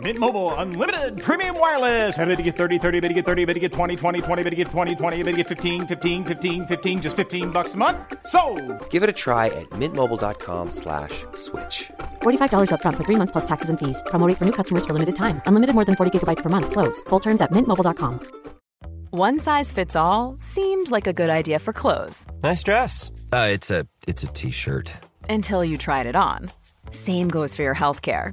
Mint Mobile unlimited premium wireless. Ready to get 30, 30, bit to get 30, bit to get 20, 20, 20, bit to get 20, 20, bit to get 15, 15, 15, 15 just 15 bucks a month. So, Give it a try at mintmobile.com slash switch. $45 upfront for three months plus taxes and fees. Promo rate for new customers for limited time. Unlimited more than 40 gigabytes per month. Slows. Full terms at mintmobile.com. One size fits all seemed like a good idea for clothes Nice dress. Uh, it's a it's a t-shirt. until you tried it on. Same goes for your healthcare.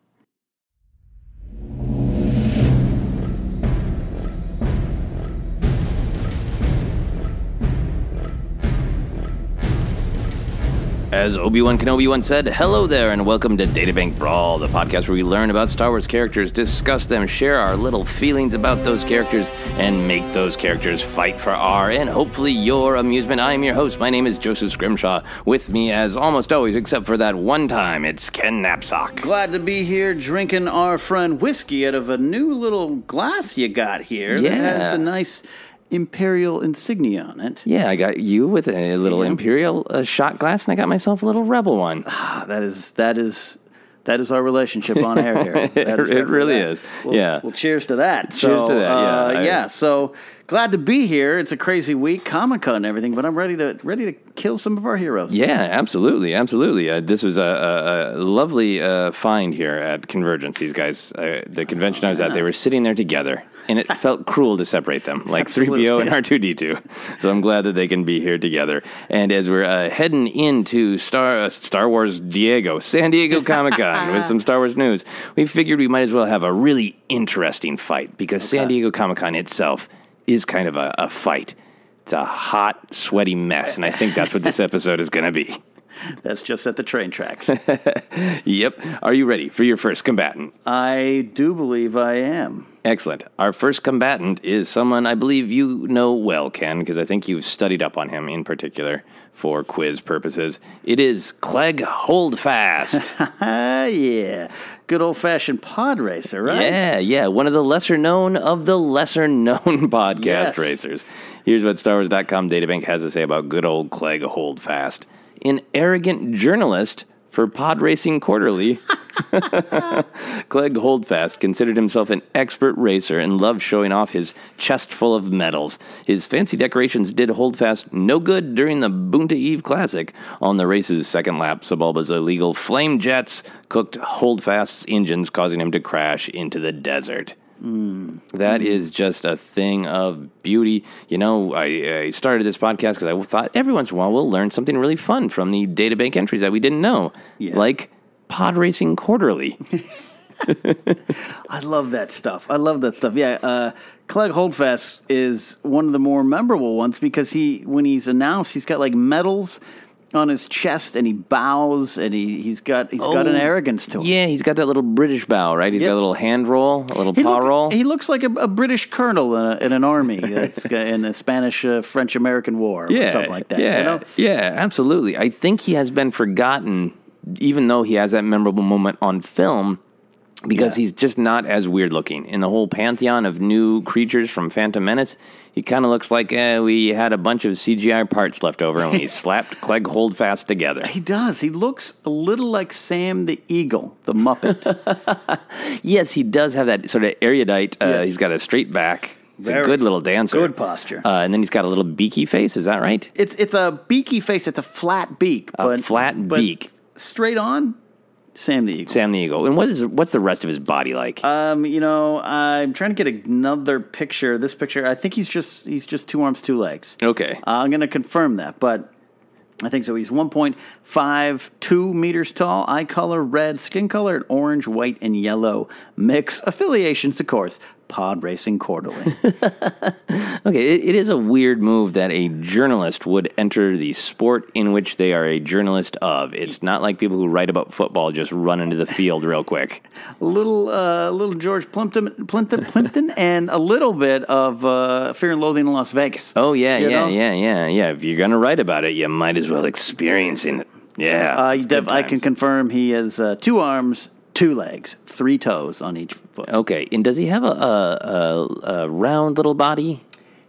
As Obi-Wan Kenobi once said, hello there and welcome to Databank Brawl, the podcast where we learn about Star Wars characters, discuss them, share our little feelings about those characters, and make those characters fight for our and hopefully your amusement. I am your host. My name is Joseph Scrimshaw. With me, as almost always, except for that one time, it's Ken Napzok. Glad to be here drinking our friend whiskey out of a new little glass you got here. that Yeah. has a nice imperial insignia on it. Yeah, I got you with a little Imperial uh, shot glass, and I got myself a little Rebel one. Ah, that is that is that is our relationship on air here. It- really that. is. Well, Yeah. Well, cheers to that. Cheers So, to that, yeah. uh, I- yeah. So glad to be here. It's a crazy week, Comic Con and everything, but I'm ready to ready to kill some of our heroes. Yeah, absolutely, absolutely. Uh, this was a, a, a lovely uh, find here at Convergence. These guys, uh, the convention I was at, they were sitting there together, and it felt cruel to separate them, like three PO and R two D two. So I'm glad that they can be here together. And as we're uh, heading into Star uh, Star Wars Diego, San Diego Comic Con with some Star Wars news, we figured we might as well have a really interesting fight because San Diego Comic Con itself is kind of a, a fight. It's a hot, sweaty mess, and I think that's what this episode is going to be. That's just at the train tracks. Yep. Are you ready for your first combatant? I do believe I am. Excellent. Our first combatant is someone I believe you know well, Ken, because I think you've studied up on him in particular. for quiz purposes. It is Clegg Holdfast. yeah. Good old fashioned pod racer, right? Yeah, yeah. One of the lesser known of the lesser known podcast Yes. racers. Here's what StarWars.com databank has to say about good old Clegg Holdfast. An arrogant journalist for Pod Racing Quarterly. Clegg Holdfast considered himself an expert racer and loved showing off his chest full of medals. His fancy decorations did Holdfast no good during the Boonta Eve Classic. On the race's second lap, Sebulba's illegal flame jets cooked Holdfast's engines, causing him to crash into the desert. That is just a thing of beauty. You know, I, I started this podcast because I thought every once in a while we'll learn something really fun from the databank entries that we didn't know, like Pod Racing Quarterly. I love that stuff. I love that stuff. Yeah, uh, Clegg Holdfast is one of the more memorable ones because he, when he's announced, he's got like medals on his chest and he bows and he he's got he's got an Oh, arrogance to him. Yeah, he's got that little British bow, right? He's Yep. got a little hand roll, a little He, paw look- roll. he looks like a, a British colonel in, a, in an army that's in the Spanish uh, French American War or yeah, something like that. Yeah, you know? yeah, absolutely. I think he has been forgotten, even though he has that memorable moment on film, because he's just not as weird looking. In the whole pantheon of new creatures from Phantom Menace, he kind of looks like eh, we had a bunch of CGI parts left over and we slapped Clegg Holdfast together. He does. He looks a little like Sam the Eagle, the Muppet. Yes, he does have that sort of erudite. Uh, Yes. He's got a straight back. He's a good little dancer. good posture. Uh, and then he's got a little beaky face. Is that right? it's it's a beaky face. It's a flat beak. A but, flat but beak. Straight on, Sam the Eagle. Sam the Eagle. And what is what's the rest of his body like? Um, you know, I'm trying to get another picture. This picture, I think he's just he's just two arms, two legs. okay. Uh, I'm going to confirm that, but I think so. He's 1.52 meters tall, eye color red, skin color orange, white, and yellow mix. Affiliations, of course, Pod Racing Quarterly. Okay, it, it is a weird move that a journalist would enter the sport in which they are a journalist of. It's not like people who write about football just run into the field real quick. a little, uh, little George Plimpton, Plimpton, Plimpton, and a little bit of uh, Fear and Loathing in Las Vegas. Oh yeah, yeah, know? yeah, yeah, yeah. If you're gonna write about it, you might as well experience it. Yeah, Uh, I can confirm he has uh, two arms, two legs, three toes on each foot. Okay, and does he have a, a, a, a round little body?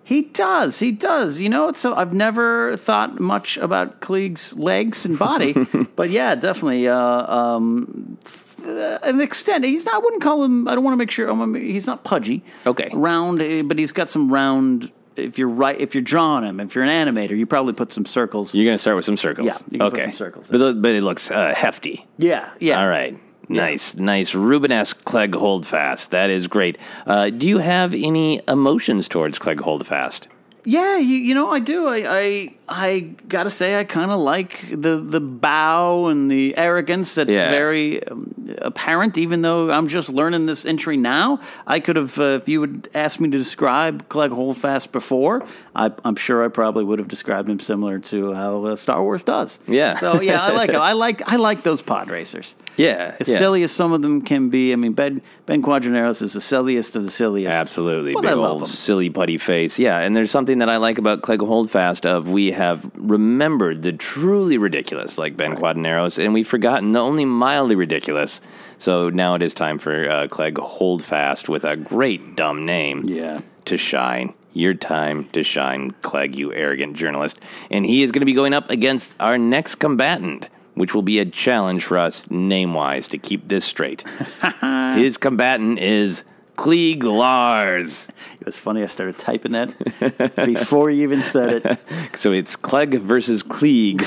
He does. He does. You know, so I've never thought much about Klieg's legs and body, but yeah, definitely. Uh, um, th- an extent. He's not. I wouldn't call him. I don't want to make sure. I wanna He's not pudgy. Okay. Round, eh, but he's got some round. If you're right, if you're drawing him, if you're an animator, you probably put some circles. You're gonna start with some circles. Yeah, you can put okay. some circles But, tho- but it looks uh, hefty. Yeah, yeah. All right. Nice, nice Rubenesque Clegg Holdfast. That is great. Uh, do you have any emotions towards Clegg Holdfast? Yeah, you, you know I do. I I, I gotta say I kind of like the the bow and the arrogance that's Yeah. very um, apparent. Even though I'm just learning this entry now, I could have uh, if you would ask me to describe Clegg Holdfast before, I, I'm sure I probably would have described him similar to how uh, Star Wars does. Yeah. So yeah, I like it. I like I like those pod racers. Yeah, As yeah. silly as some of them can be, I mean Ben Ben Quadinaros is the silliest of the silliest. Absolutely, But big I love old him. silly putty face. Yeah, and there's something that I like about Clegg Holdfast of we have remembered the truly ridiculous, like Ben Quadinaros, and we've forgotten the only mildly ridiculous. So now it is time for uh, Clegg Holdfast with a great dumb name. Yeah. To shine. Your time to shine, Clegg, you arrogant journalist. And he is going to be going up against our next combatant, which will be a challenge for us name wise to keep this straight. His combatant is Klieg Lars. It was funny. I started typing that before you even said it. So it's Clegg versus Klieg.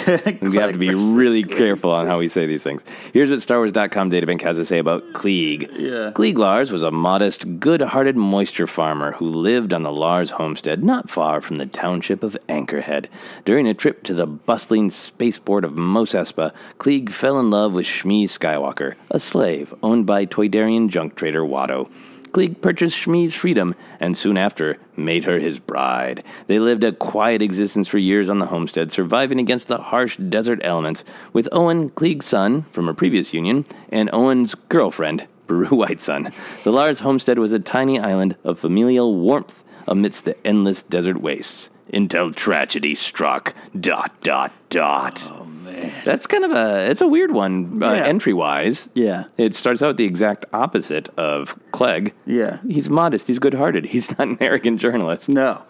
we have to be really careful on how we say these things. Here's what StarWars.com databank has to say about Klieg. Yeah. Klieg Lars was a modest, good-hearted moisture farmer who lived on the Lars homestead not far from the township of Anchorhead. During a trip to the bustling spaceport of Mos Espa, Klieg fell in love with Shmi Skywalker, a slave owned by Toydarian junk trader Watto. Klieg purchased Shmi's freedom and soon after made her his bride. They lived a quiet existence for years on the homestead, surviving against the harsh desert elements, with Owen, Klieg's son from a previous union, and Owen's girlfriend, Beru Whitesun. The Lars homestead was a tiny island of familial warmth amidst the endless desert wastes. Until tragedy struck. Dot dot dot. Oh man, that's kind of a it's a weird one uh, Yeah. entry wise. Yeah. it starts out the exact opposite of Clegg. Yeah. he's modest. He's good hearted. He's not an arrogant journalist. No,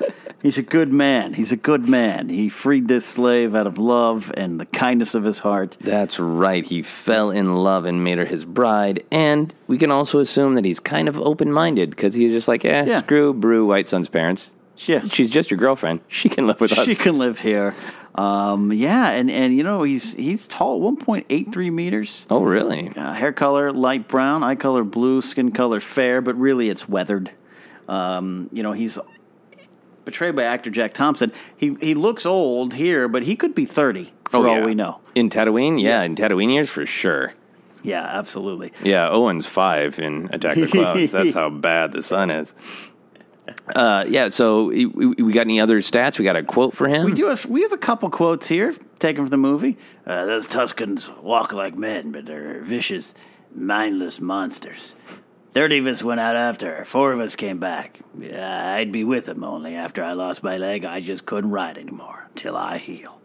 he's a good man. He's a good man. He freed this slave out of love and the kindness of his heart. That's right. He fell in love and made her his bride. And we can also assume that he's kind of open minded because he's just like, eh, Yeah. screw Beru Whitesun's parents. Yeah. She's just your girlfriend. She can live with us. She can live here. Um, yeah, and, and you know he's he's tall, one point eight three meters. Oh, really? Uh, hair color light brown, eye color blue, skin color fair, but really it's weathered. Um, you know he's portrayed by actor Jack Thompson. He he looks old here, but he could be thirty for all Oh, yeah. we know. In Tatooine? Yeah, in Tatooine years for sure. Yeah, absolutely. Yeah, Owen's five in Attack of the Clones. That's how bad the sun is. Uh, yeah, so we, we got any other stats? We got a quote for him? We do have we have a couple quotes here taken from the movie. Uh, Those Tuskens walk like men, but they're vicious, mindless monsters. Thirty of us went out after her. Four of us came back. Uh, I'd be with them only after I lost my leg. I just couldn't ride anymore till I heal.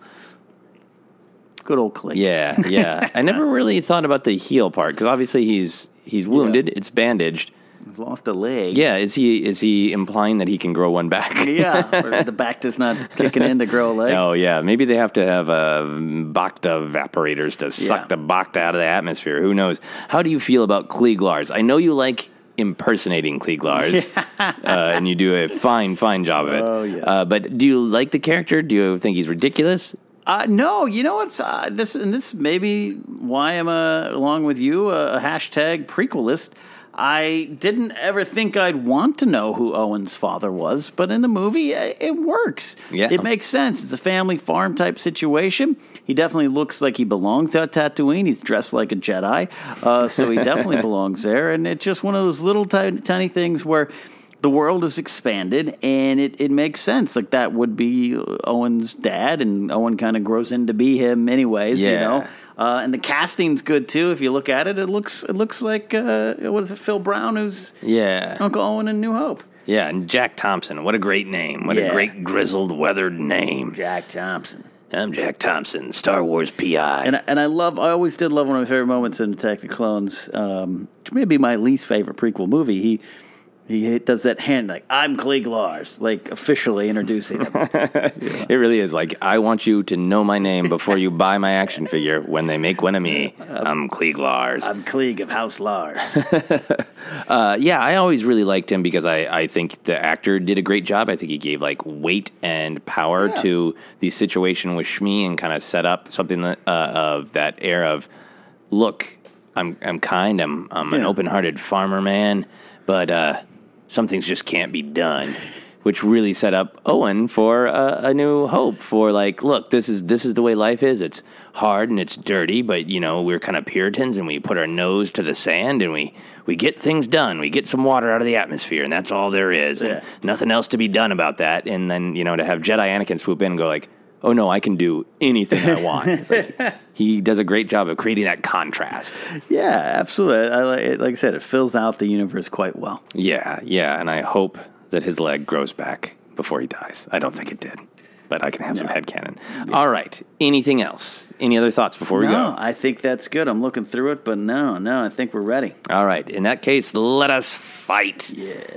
Good old Click. Yeah, yeah. I never really thought about the heel part because obviously he's he's wounded. It's bandaged. Lost a leg. Yeah, is he is he implying that he can grow one back? yeah. Or the back does not kicking in to grow a leg. Oh yeah, maybe they have to have uh, Bacta evaporators to suck Yeah. the Bacta out of the atmosphere. Who knows? How do you feel about Klieg Lars? I know you like impersonating Klieg Lars, uh, and you do a fine, fine job of it. Oh, yeah. Uh, but do you like the character? Do you think he's ridiculous? Uh, no, you know what's uh, this, and this may be why I'm uh, along with you a, a hashtag prequelist. I didn't ever think I'd want to know who Owen's father was, but in the movie, uh, it works. Yeah. it makes sense. It's a family farm type situation. He definitely looks like he belongs at Tatooine. He's dressed like a Jedi, uh, so he definitely belongs there. And it's just one of those little tiny, tiny things where the world is expanded and it, it makes sense. Like that would be Owen's dad, and Owen kind of grows into be him, anyways. You know, uh, and the casting's good too. If you look at it, it looks it looks like uh, what is it? Phil Brown, who's Yeah, Uncle Owen in New Hope. yeah. And Jack Thompson, what a great name! What Yeah. a great grizzled, weathered name. Jack Thompson. I'm Jack Thompson, Star Wars PI. And I- and I love I always did love one of my favorite moments in Attack of the Clones, um, which may be my least favorite prequel movie. He he does that hand like I'm Klieg Lars, like officially introducing him. It really is like I want you to know my name before you buy my action figure. When they make one of me, I'm Klieg Lars. I'm Klieg of House Lars. Uh, yeah, I always really liked him because I, I think the actor did a great job. I think he gave like weight and power to the situation with Shmi and kind of set up something that, uh, of that air of, look, I'm I'm kind, I'm I'm an open-hearted farmer man, but uh, some things just can't be done. Which really set up Owen for a, a new hope. For like, look, this is this is the way life is. It's hard and it's dirty, but you know we're kind of Puritans and we put our nose to the sand and we we get things done. We get some water out of the atmosphere, and that's all there is. And nothing else to be done about that. And then you know to have Jedi Anakin swoop in and go like, oh no, I can do anything I want. It's like, he does a great job of creating that contrast. yeah, absolutely. I like like I said, it fills out the universe quite well. Yeah, yeah, and I hope that his leg grows back before he dies. I don't think it did, but I can have some head headcanon. All right, anything else? Any other thoughts before we go? no, go? I think that's good. I'm looking through it, but no, no, I think we're ready. All right, in that case, let us fight. Yeah.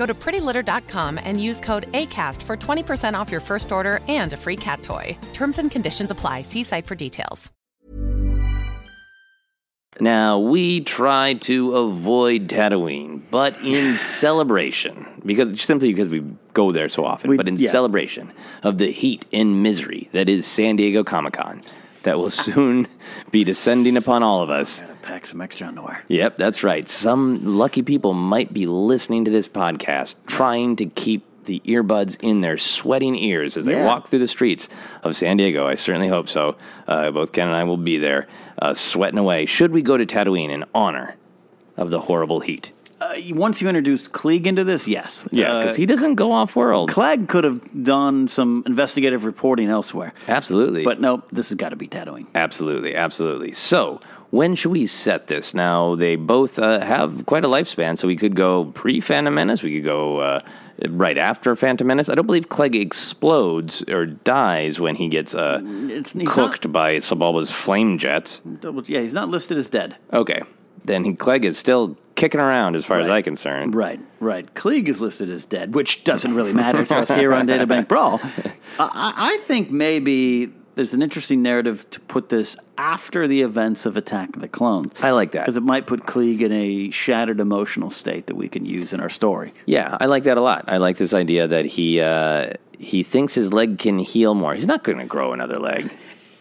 Go to prettylitter.com and use code ACAST for 20% off your first order and a free cat toy. Terms and conditions apply. See site for details. Now, we try to avoid Tatooine, but in celebration, because simply because we go there so often, We- but in yeah. celebration of the heat and misery that is San Diego Comic Con, that will soon be descending upon all of us. Pack some extra underwear. Yep, that's right. Some lucky people might be listening to this podcast trying to keep the earbuds in their sweating ears as they Yeah. walk through the streets of San Diego. I certainly hope so. Uh, both Ken and I will be there, uh, sweating away. Should we go to Tatooine in honor of the horrible heat? Uh, once you introduce Klieg into this, yes. Yeah, 'cause he doesn't go off world. Clegg could have done some investigative reporting elsewhere. Absolutely. But nope, this has got to be Tatooine. Absolutely, absolutely. So, when should we set this? Now, they both uh, have quite a lifespan, so we could go pre Phantom Menace, we could go uh, right after Phantom Menace. I don't believe Clegg explodes or dies when he gets uh, It's, he's cooked by Sebulba's flame jets. Not, double- yeah, he's not listed as dead. Okay, then he, Clegg is still kicking around as far as I'm concerned. Right, right. Klieg is listed as dead, which doesn't really matter to us here on Databank Brawl. I, I I think maybe there's an interesting narrative to put this after the events of Attack of the Clones. I like that. Because it might put Klieg in a shattered emotional state that we can use in our story. Yeah, I like that a lot. I like this idea that he uh, he thinks his leg can heal more. He's not going to grow another leg.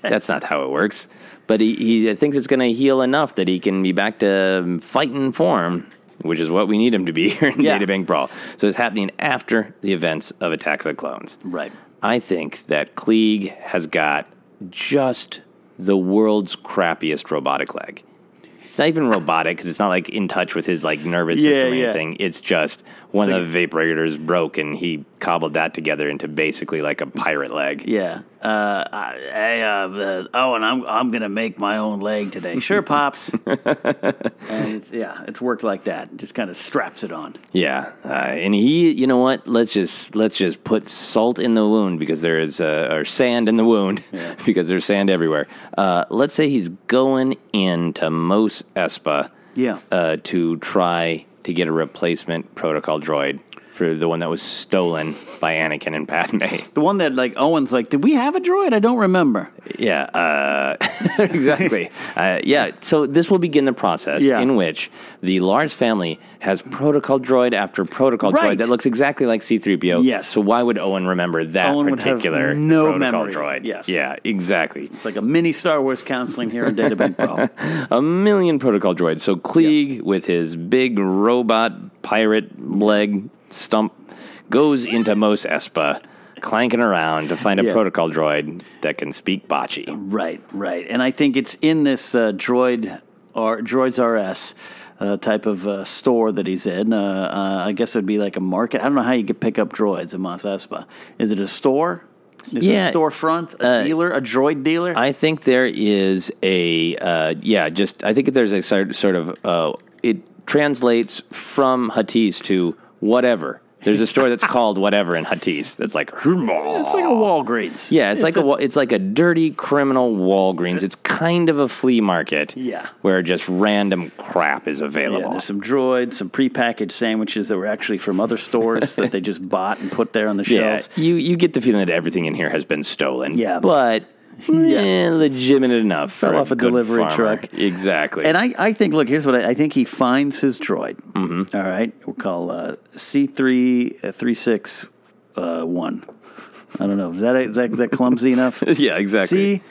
That's not how it works. But he, he thinks it's going to heal enough that he can be back to fighting form, which is what we need him to be here in Yeah. Databank Brawl. So it's happening after the events of Attack of the Clones. Right. I think that Klieg has got just the world's crappiest robotic leg. It's not even robotic because it's not like in touch with his like nervous Yeah, system or yeah. anything. It's just one It's of the vaporators broke and he cobbled that together into basically like a pirate leg. Yeah. Uh, I, hey, uh, uh, oh, and I'm I'm gonna make my own leg today. Sure, pops. and it's, yeah, it's worked like that. Just kind of straps it on. Yeah, uh, and he, you know what? Let's just let's just put salt in the wound because there is uh, or sand in the wound because there's sand everywhere. Uh, let's say he's going into Mos Espa, Yeah. uh, to try to get a replacement protocol droid for the one that was stolen by Anakin and Padme. The one that like Owen's like, did we have a droid? I don't remember. Yeah, uh, exactly. uh, yeah, so this will begin the process Yeah. in which the Lars family has protocol droid after protocol Right. droid that looks exactly like C3PO. Yes. So why would Owen remember that Owen particular no protocol memory. droid? Yes. Yeah, exactly. It's like a mini Star Wars counseling here in Databank Brawl. A million protocol droids. So Klieg, with his big robot pirate leg stump, goes into Mos Espa clanking around to find a Yeah. protocol droid that can speak bocce. Right, right. And I think it's in this uh, droid or droids RS uh, type of uh, store that he's in. Uh, uh, I guess it'd be like a market. I don't know how you could pick up droids in Mos Espa. Is it a store? Is Yeah. it a storefront? A dealer? A droid dealer? I think there is a uh, yeah, just I think there's a sort sort of uh, it translates from Huttese to whatever. There's a store that's called whatever in Huttese. That's like it's like a Walgreens. yeah, it's, like a, wa- it's like a dirty criminal Walgreens. It's kind of a flea market. Yeah. where just random crap is Yeah, available. there's some droids, some prepackaged sandwiches that were actually from other stores that they just bought and put there on the shelves. Yeah, you you get the feeling that everything in here has been stolen. Yeah. but eh, legitimate enough. Fell for off a good delivery farmer. truck. Exactly. And I, I think, look, here's what I, I think he finds his droid. Mm-hmm. right. We'll call uh, C336 uh, 1. I don't know. Is that, is that, is that clumsy enough? yeah, exactly.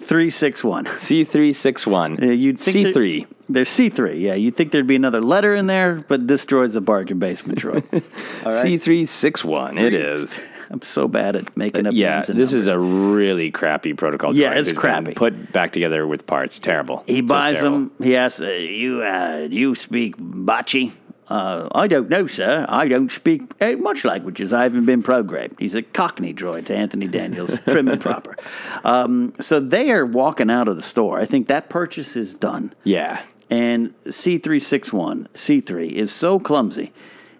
C361. C three six one. You'd think C there- three. There's C3. Yeah, you'd think there'd be another letter in there, but this droid's a bargain basement droid. All right. C three six one. It is. I'm so bad at making up Yeah, this is a really crappy protocol. Yeah, it's crappy. Put back together with parts. Terrible. He buys terrible. them. He asks, uh, "You, uh, do you speak Bocce?" Uh, I don't know, sir. I don't speak uh, much languages. I haven't been programmed. He's a Cockney droid to Anthony Daniels, prim and proper. Um, so they are walking out of the store. I think that purchase is done. Yeah. And C361, C3, is so clumsy.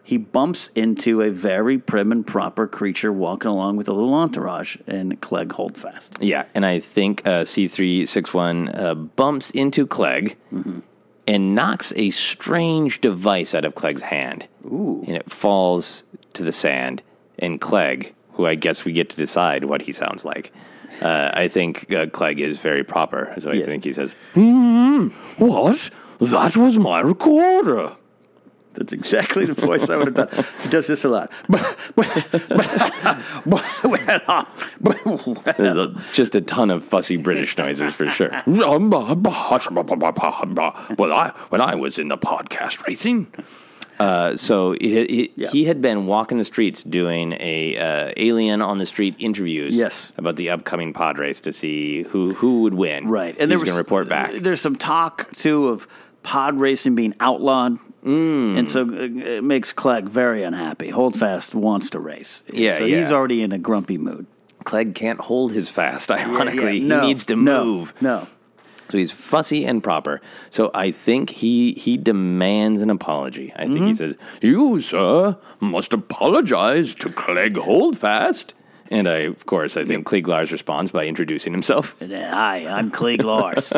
He bumps into a very prim and proper creature walking along with a little entourage and Clegg Holdfast. Yeah, and I think uh, C three six one uh, bumps into Clegg Mm-hmm. and knocks a strange device out of Clegg's hand. Ooh. And it falls to the sand. And Clegg, who I guess we get to decide what he sounds like. Uh, I think uh, Clegg is very proper, so I Yes. think he says, "Hmm, what? That was my recorder." That's exactly the voice I would have done. He does this a lot. There's a, just a ton of fussy British noises for sure. well, I, when I was in the podcast racing. Uh, so it, it, he had been walking the streets doing a uh, alien on the street interviews. Yes. about the upcoming pod race to see who who would win. Right, and there was going to report back. There's some talk too of pod racing being outlawed, Mm. and so uh, it makes Clegg very unhappy. Holdfast wants to race, Yeah, so yeah. he's already in a grumpy mood. Clegg can't hold his fast. Ironically, yeah, no, he needs to no, move. No, So he's fussy and proper. So I think he he demands an apology. I think he says, "You, sir, must apologize to Clegg Holdfast." And I, of course, I think Klieg Lars responds by introducing himself. Hi, I'm Klieg Lars.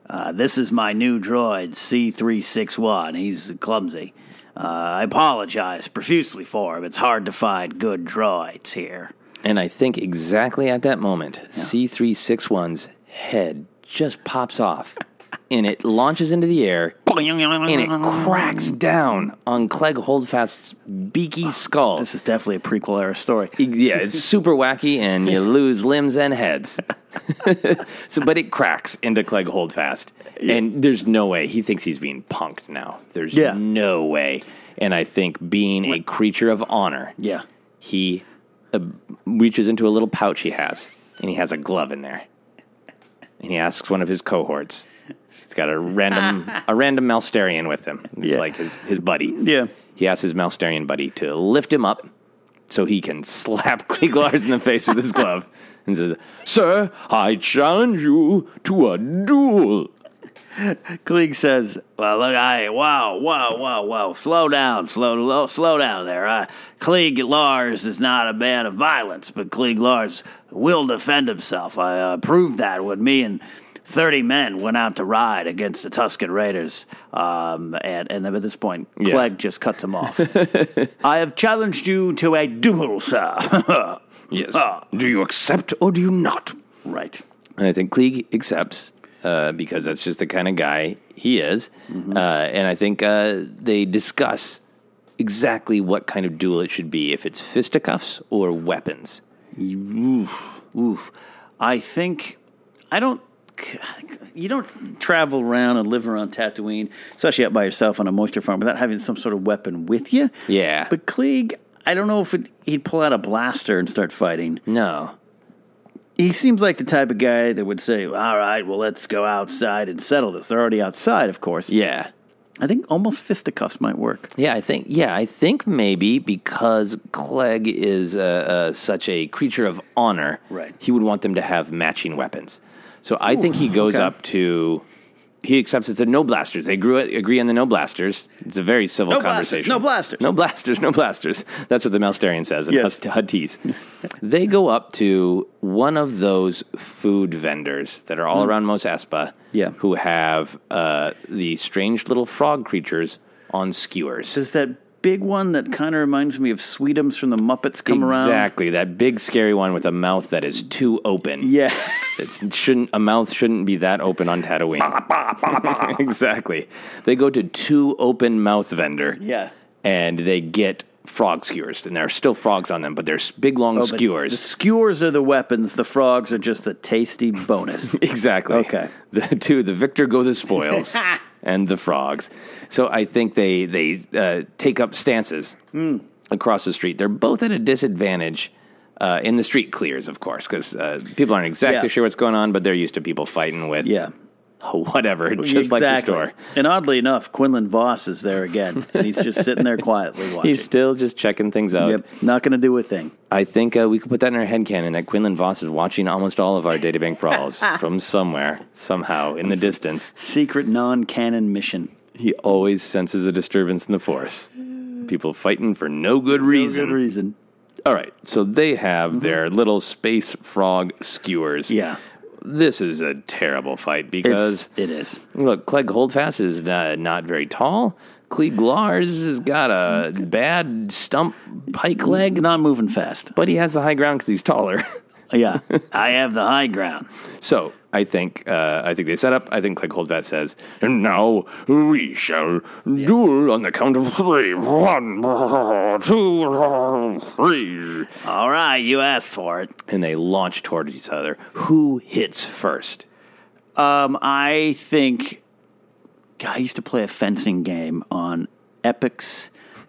uh, this is my new droid, C361. He's clumsy. Uh, I apologize profusely for him. It's hard to find good droids here. And I think exactly at that moment, C361's head just pops off and it launches into the air and it cracks down on Clegg Holdfast's beaky skull. This is definitely a prequel era story. Yeah, it's super wacky and you lose limbs and heads. so, but it cracks into Clegg Holdfast. And there's no way. He thinks he's being punked now. There's Yeah. no way. And I think being a creature of honor, Yeah. he uh, reaches into a little pouch he has, and he has a glove in there. And he asks one of his cohorts. He's got a random a random Malsterian with him. It's Yeah. like his, his buddy. Yeah. He asks his Malsterian buddy to lift him up so he can slap Klieg Lars in the face with his glove and says, Sir, I challenge you to a duel. Klieg says, "Well, look, I wow, wow, wow, wow. Slow down, slow, low, slow down there. Uh, Klieg Lars is not a man of violence, but Klieg Lars will defend himself. I uh, proved that with me and." 30 men went out to ride against the Tusken Raiders. Um, and, and at this point, Yeah. Clegg just cuts him off. I have challenged you to a duel, sir. Yes. Ah. Do you accept or do you not? right. And I think Klieg accepts uh, because that's just the kind of guy he is. Uh, and I think uh, they discuss exactly what kind of duel it should be if it's fisticuffs or weapons. Oof, oof. I think I don't. You don't travel around and live around Tatooine, especially out by yourself on a moisture farm, without having some sort of weapon with you. Yeah. But Klieg, I don't know if it, he'd pull out a blaster and start fighting. No. He seems like the type of guy that would say, "All right, well, let's go outside and settle this." They're already outside, of course. Yeah. I think almost fisticuffs might work. Yeah, I think. Yeah, I think maybe because Clegg is uh, uh, such a creature of honor, Right. He would want them to have matching weapons. So I think he goes okay. up to. He accepts it's a no blasters. They grew agree on the no blasters. It's a very civil No blasters, conversation. no blasters. No blasters. No blasters. That's what the Malsterian says Yes. Huttese. they go up to one of those food vendors that are all Mm. around Mos Espa. Yeah. Who have uh, the strange little frog creatures on skewers. Does that big one that kind of reminds me of Sweetums from the Muppets come around? Exactly, that big scary one with a mouth that is too open. Yeah. It's shouldn't a mouth shouldn't be that open on Tatooine. exactly. They go to two open mouth vendor. Yeah. And they get frog skewers, and there are still frogs on them, but they're big long Oh, skewers. The skewers are the weapons. The frogs are just a tasty bonus. exactly. Okay. The two, the victor go the spoils, and the frogs. So I think they they uh, take up stances Hmm. across the street. They're both at a disadvantage. Uh, in the street clears, of course, because uh, people aren't exactly Yeah. sure what's going on, but they're used to people fighting with Yeah. whatever, just like the store. And oddly enough, Quinlan Vos is there again. And he's just sitting there quietly watching. He's still just checking things out. Yep. Not going to do a thing. I think uh, we could put that in our head headcanon that Quinlan Vos is watching almost all of our databank brawls from somewhere, somehow, in the distance. Secret non canon mission. He always senses a disturbance in the force. People fighting for no good reason. No good reason. All right, so they have their little space frog skewers. Mm-hmm. Yeah. This is a terrible fight because It's, it is. look, Clegg Holdfast is uh, not very tall. Klieg Lars has got a bad stump pike leg, Not moving fast. but he has the high ground because he's taller. Yeah. I have the high ground. So I think uh, I think they set up. I think Clegg Holdfast says, "And now we shall duel on the count of three. One, two, three." All right. You asked for it. And they launch toward each other. Who hits first? Um, I think. God, I used to play a fencing game on Epyx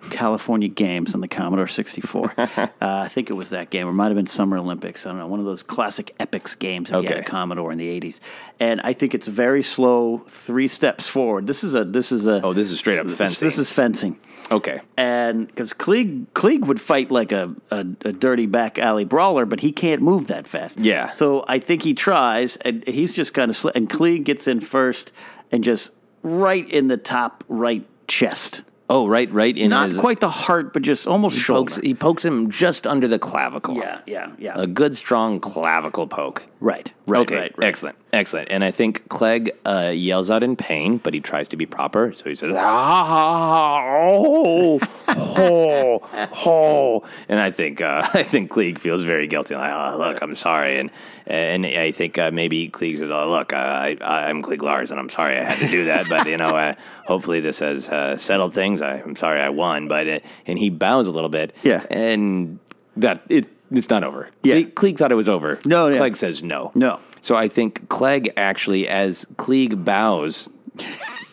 California Games on the Commodore 64. uh, I think it was that game, or it might have been Summer Olympics. I don't know, one of those classic Epyx games that you had Okay. a Commodore in the 80s. And I think it's very slow, three steps forward. This is a this is a Oh, this is straight up this, fencing. This is fencing. Okay. And because Klieg, Klieg would fight like a, a, a dirty back alley brawler, but he can't move that fast. Yeah. So I think he tries, and he's just kind of, sl- and Klieg gets in first and just right in the top right chest. Oh, right, right in Not his. quite the heart, but just almost he shoulder. pokes, he pokes him just under the clavicle. yeah, yeah, yeah. A good, strong clavicle poke. right, right, okay, right, right. excellent, excellent. And I think Clegg uh, yells out in pain, but he tries to be proper. So he says, ah, oh, oh, oh. And I think uh, I think Klieg feels very guilty. Like, oh, look, I'm sorry. And and I think uh, maybe Clegg says, oh, look, I, I, I'm Clegg Lars, and I'm sorry I had to do that. but you know, uh, hopefully this has uh, settled things. I, I'm sorry I won. But uh, and he bows a little bit. Yeah. and that it. It's not over. Yeah. Klieg thought it was over. No, yeah. Clegg says no. No. So I think Clegg actually, as Klieg bows,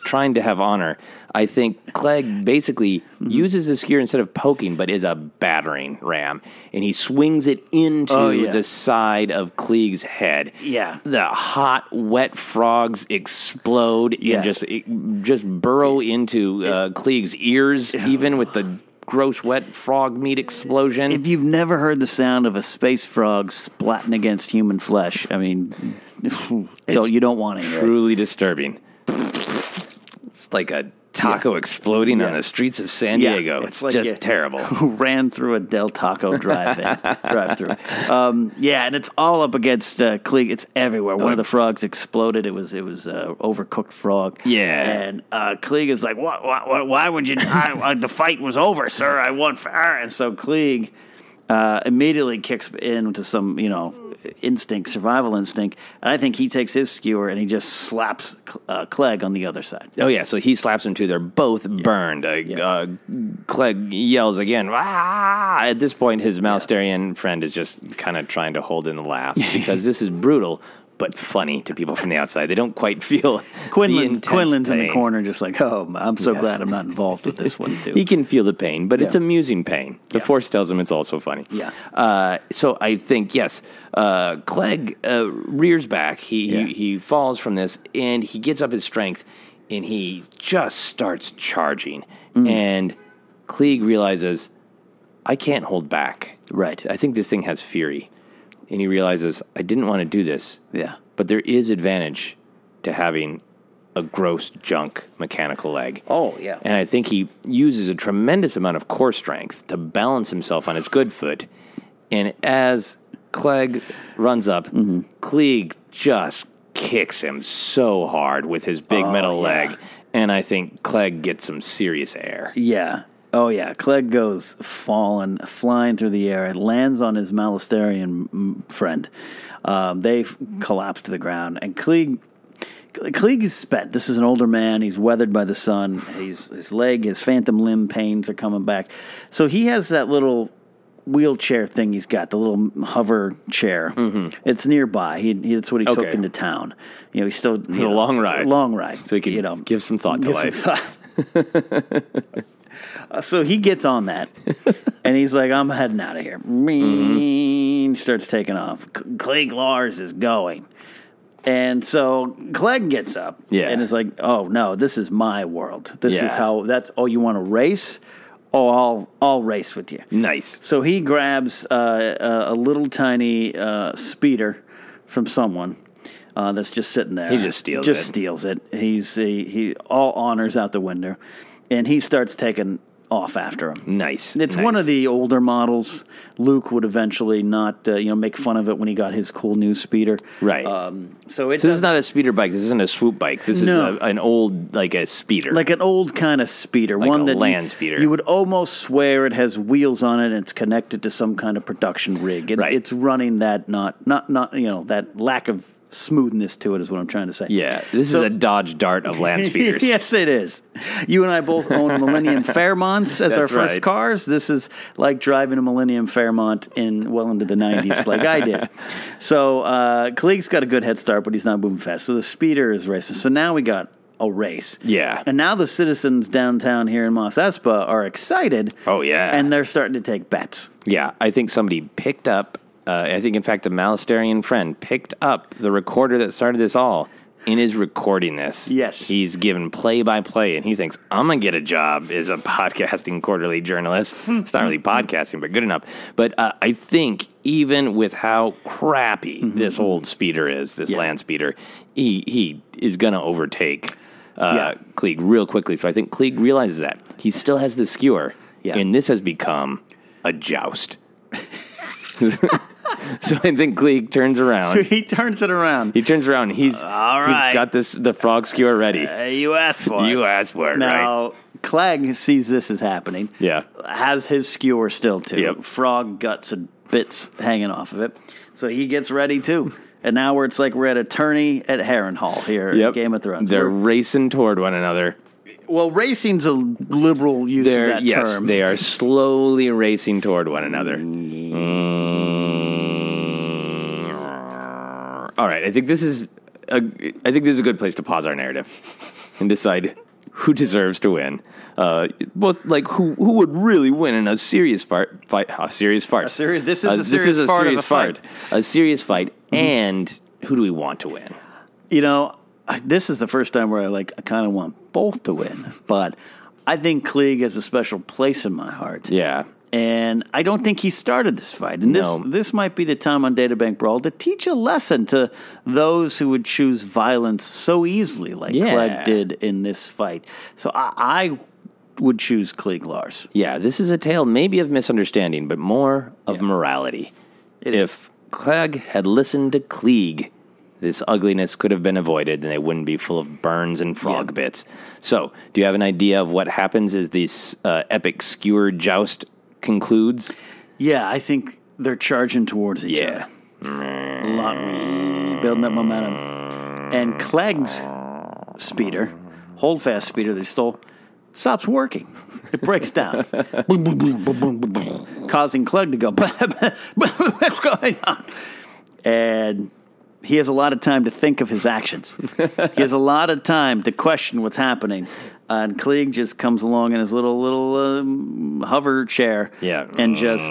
trying to have honor, I think Clegg basically Mm-hmm. uses the skewer instead of poking, but is a battering ram, and he swings it into Oh, yeah. the side of Klieg's head. Yeah. the hot, wet frogs explode Yeah. and just just burrow into uh, ears, even with the gross, wet frog meat explosion. If you've never heard the sound of a space frog splatting against human flesh, I mean, don't, you don't want to hear it. truly disturbing. It's like a taco exploding on the streets of San Yeah, Diego. it's It's, like just terrible. who ran through a Del Taco drive-in, drive-through. Um, yeah, and it's all up against uh, Klieg. It's everywhere. One of the frogs exploded. It was it was uh, overcooked frog. Yeah. and uh, Klieg is like, "What? Why, why, why would you? I, uh, the fight was over, sir. I won fair." And so Klieg uh, immediately kicks into some, you know, instinct, survival instinct. And I think he takes his skewer and he just slaps uh, Clegg on the other side. Oh yeah, so he slaps him too. They're both burned. Uh, uh, Clegg yells again. Ah! At this point, his Malsterian friend is just kind of trying to hold in the laugh because this is brutal. But funny to people from the outside. They don't quite feel Quinlan, Quinlan's in the corner, just like, oh, I'm so Yes. glad I'm not involved with this one too. He can feel the pain, but it's amusing pain. The Force tells him it's also funny. Yeah. Uh, so I think yes, uh, Clegg uh, rears back. He, Yeah. he he falls from this, and he gets up his strength, and he just starts charging. Mm. And Klieg realizes, I can't hold back. Right. I think this thing has fury, and he realizes I didn't want to do this. Yeah. But there is advantage to having a gross junk mechanical leg. Oh yeah. And I think he uses a tremendous amount of core strength to balance himself on his good foot. And as Clegg runs up, Mm-hmm. Klieg just kicks him so hard with his big Oh, metal yeah. leg. And I think Clegg gets some serious air. Yeah. Oh yeah. Clegg goes falling, flying through the air. It lands on his Malastarian friend. Um, they f- collapse to the ground, and Klieg. Klieg is spent. This is an older man. He's weathered by the sun. He's, his leg, his phantom limb pains are coming back. So he has that little wheelchair thing he's got, the little hover chair. It's nearby. He, he, that's what he took Mm-hmm. Into town. You know, he's still It's a long ride. Long ride. So he can you know, give some thought to life. Uh, so he gets on that, and he's like, "I'm heading out of here." Mm-hmm. Starts taking off. Clegg Lars is going, and so Clegg gets up, Yeah. and is like, "Oh no, this is my world. This is how. That's oh, you want to race? Oh, I'll I'll race with you." Nice. So he grabs uh, a, a little tiny uh, speeder from someone. Uh, that's just sitting there. He just steals just it. steals it. He's he, he all honors out the window, and he starts taking off after him. Nice. It's nice. one of the older models. Luke would eventually not, uh, you know, make fun of it when he got his cool new speeder. Right. Um, so it's so this is not a speeder bike. This isn't a swoop bike. This No. is a, an old, like a speeder. like an old kind of speeder, Like one that land you, speeder. You would almost swear it has wheels on it and it's connected to some kind of production rig. It, Right. It's running that not not not you know that lack of smoothness to it is what I'm trying to say. yeah, this So- is a Dodge Dart of land speeders. yes, it is. You and I both own Millennium Fairmonts as our first right. cars. This is like driving a Millennium Fairmont in well into the 90s, like I did. So uh, Klieg's got a good head start, but he's not moving fast. So the speeder is racing. So now we got a race. Yeah. And now the citizens downtown here in Mos Espa are excited. Oh, yeah. And they're starting to take bets. Yeah, I think somebody picked up. Uh, I think, in fact, the Malastarian friend picked up the recorder that started this all and is recording this. Yes. he's given play by play, and he thinks I'm gonna get a job as a podcasting quarterly journalist. it's not really podcasting, but good enough. But uh, I think even with how crappy this old speeder is, this Mm-hmm. Yeah. land speeder, he he is gonna overtake. Uh, Yeah. Klieg real quickly. So I think Klieg realizes that he still has the skewer, Yeah. and this has become a joust. so I think Klieg turns around. So he turns it around. he turns around. And he's All right. He's got this the frog skewer ready. Uh, you asked for it. you asked for it, right? Now, Clegg sees this is happening. Yeah. Has his skewer still too. Yep. Frog guts and bits hanging off of it. So he gets ready too. And now we're it's like we're at a tourney at Harrenhal here Yep. in Game of Thrones. They're We're- racing toward one another. well, racing's a liberal use They're of that yes, term. they are slowly racing toward one another. All right, I think this is a, I think this is a good place to pause our narrative and decide who deserves to win. Uh, both like who who would really win in a serious fart, fight, a serious fart. A serious- this is Uh, a this serious is a fart of serious a fart, a serious fight, and who do we want to win? You know, I- this is the first time where I like I kind of want both to win, but I think Klieg has a special place in my heart. Yeah, And I don't think he started this fight. And No. this this might be the time on Databank Brawl to teach a lesson to those who would choose violence so easily, like Yeah. Clegg did in this fight. So I, I would choose Klieg Lars. Yeah, this is a tale maybe of misunderstanding, but more of morality. if Clegg had listened to Klieg, this ugliness could have been avoided and they wouldn't be full of burns and frog bits. So, do you have an idea of what happens as this uh, epic skewer joust concludes? Yeah, I think they're charging towards each Yeah. other. A lot, building up momentum. And Clegg's speeder, holdfast speeder they stole, stops working. It breaks down, boom, boom, boom, boom, boom, boom, boom, causing Clegg to go, what's going on? And he has a lot of time to think of his actions. he has a lot of time to question what's happening. Uh, and Klieg just comes along in his little little um, hover chair, Yeah. and just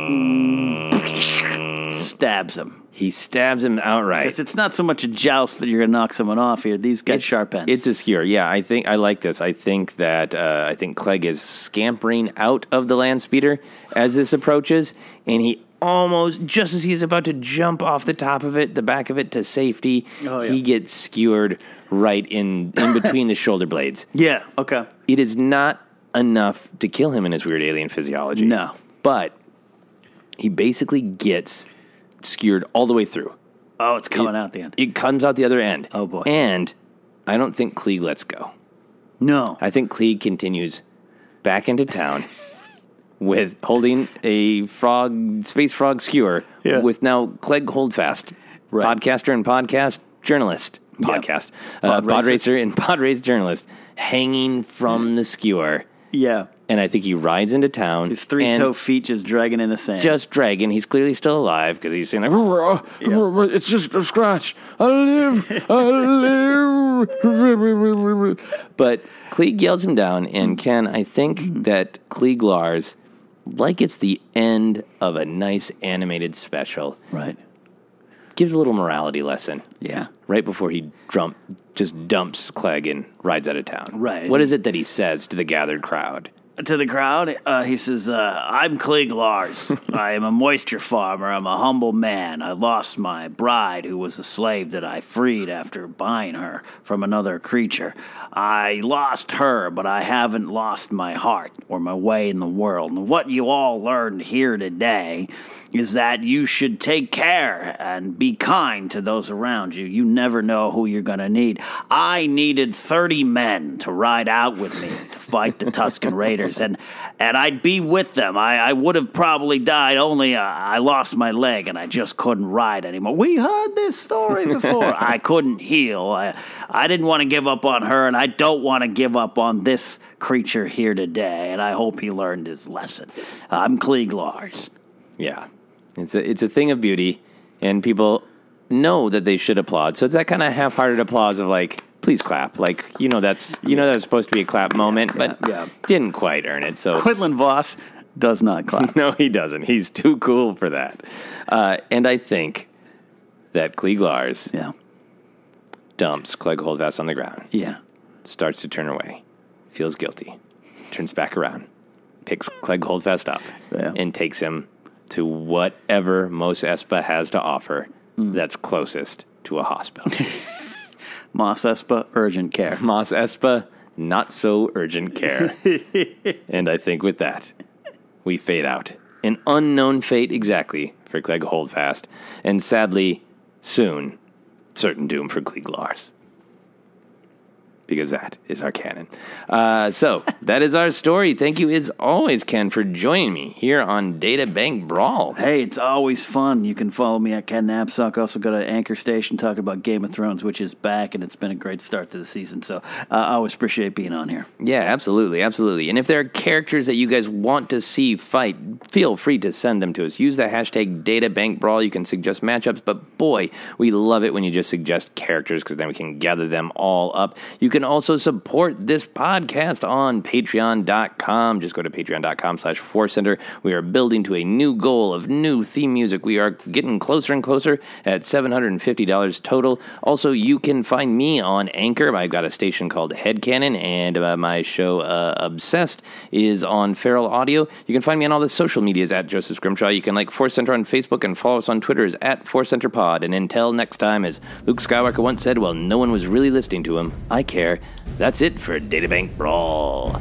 stabs him. He stabs him outright. Because it's not so much a joust that you're going to knock someone off here. These got sharp ends. It's a skewer. Yeah, I think I like this. I think that uh, I think Clegg is scampering out of the land speeder as this approaches, and he almost just as he's about to jump off the top of it, the back of it to safety, Oh, yeah. he gets skewered right in in between the shoulder blades. yeah. Okay. It is not enough to kill him in his weird alien physiology. No. but he basically gets skewered all the way through. Oh, it's coming out the end. It comes out the other end. Oh, boy. And I don't think Klieg lets go. No. I think Klieg continues back into town with holding a frog, space frog skewer Yeah. with now Clegg Holdfast, Right. podcaster and podcast journalist, podcast, uh, Pod pod racer. and pod race journalist, hanging from mm. the skewer. Yeah. And I think he rides into town. His three toe feet just dragging in the sand. just dragging. He's clearly still alive because he's saying like, "Oh, oh, "It's just a scratch. I live. I live." but Klieg yells him down, and mm. Ken, I think mm-hmm. that Klieg Lars, like it's the end of a nice animated special, right. gives a little morality lesson. Yeah. Right before he drum, just dumps Clegg and rides out of town. Right. What is it that he says to the gathered crowd? To the crowd, uh, he says, uh, I'm Klieg Lars. I am a moisture farmer. I'm a humble man. I lost my bride, who was a slave that I freed after buying her from another creature. I lost her, but I haven't lost my heart or my way in the world. And what you all learned here today is that you should take care and be kind to those around you. You never know who you're going to need. I needed 30 men to ride out with me to fight the Tusken Raiders, and, and I'd be with them. I, I would have probably died, only uh, I lost my leg and I just couldn't ride anymore. We heard this story before. I couldn't heal. I, I didn't want to give up on her, and I don't want to give up on this creature here today, and I hope he learned his lesson. I'm Klieg Lars. Yeah, it's a it's a thing of beauty, and people know that they should applaud. So it's that kind of half-hearted applause of like, please clap. Like you know that's you know that's supposed to be a clap moment, but yeah. didn't quite earn it. So Quinlan Vos does not clap. no, he doesn't. He's too cool for that. Uh, and I think that Klieg Lars Yeah. dumps Clegg Holdfast on the ground, Yeah. starts to turn away, feels guilty, turns back around, picks Clegg Holdfast up, Yeah. and takes him to whatever Mos Espa has to offer Hmm. that's closest to a hospital. Mos Espa, urgent care. Mos Espa, not so urgent care. and I think with that, we fade out. An unknown fate exactly for Clegg Holdfast, and sadly, soon, certain doom for Klieg Lars. Because that is our canon. Uh, so, that is our story. Thank you, as always, Ken, for joining me here on Data Bank Brawl. Hey, it's always fun. You can follow me at Ken Napzok. Also go to Anchor Station talking about Game of Thrones, which is back, and it's been a great start to the season. So uh, I always appreciate being on here. Yeah, absolutely, absolutely. And if there are characters that you guys want to see fight, feel free to send them to us. Use the hashtag Data Bank Brawl. You can suggest matchups, but boy, we love it when you just suggest characters because then we can gather them all up. You can also support this podcast on Patreon.com. Just go to Patreon.com slash Center. We are building to a new goal of new theme music. We are getting closer and closer at $750 total. Also, you can find me on Anchor. I've got a station called Headcanon, and uh, my show uh, Obsessed is on Feral Audio. You can find me on all the social medias at Joseph Scrimshaw. You can like Force Center on Facebook and follow us on Twitter is at Force Center Pod. And until next time, as Luke Skywalker once said, well, no one was really listening to him. I care. That's it for Databank Brawl.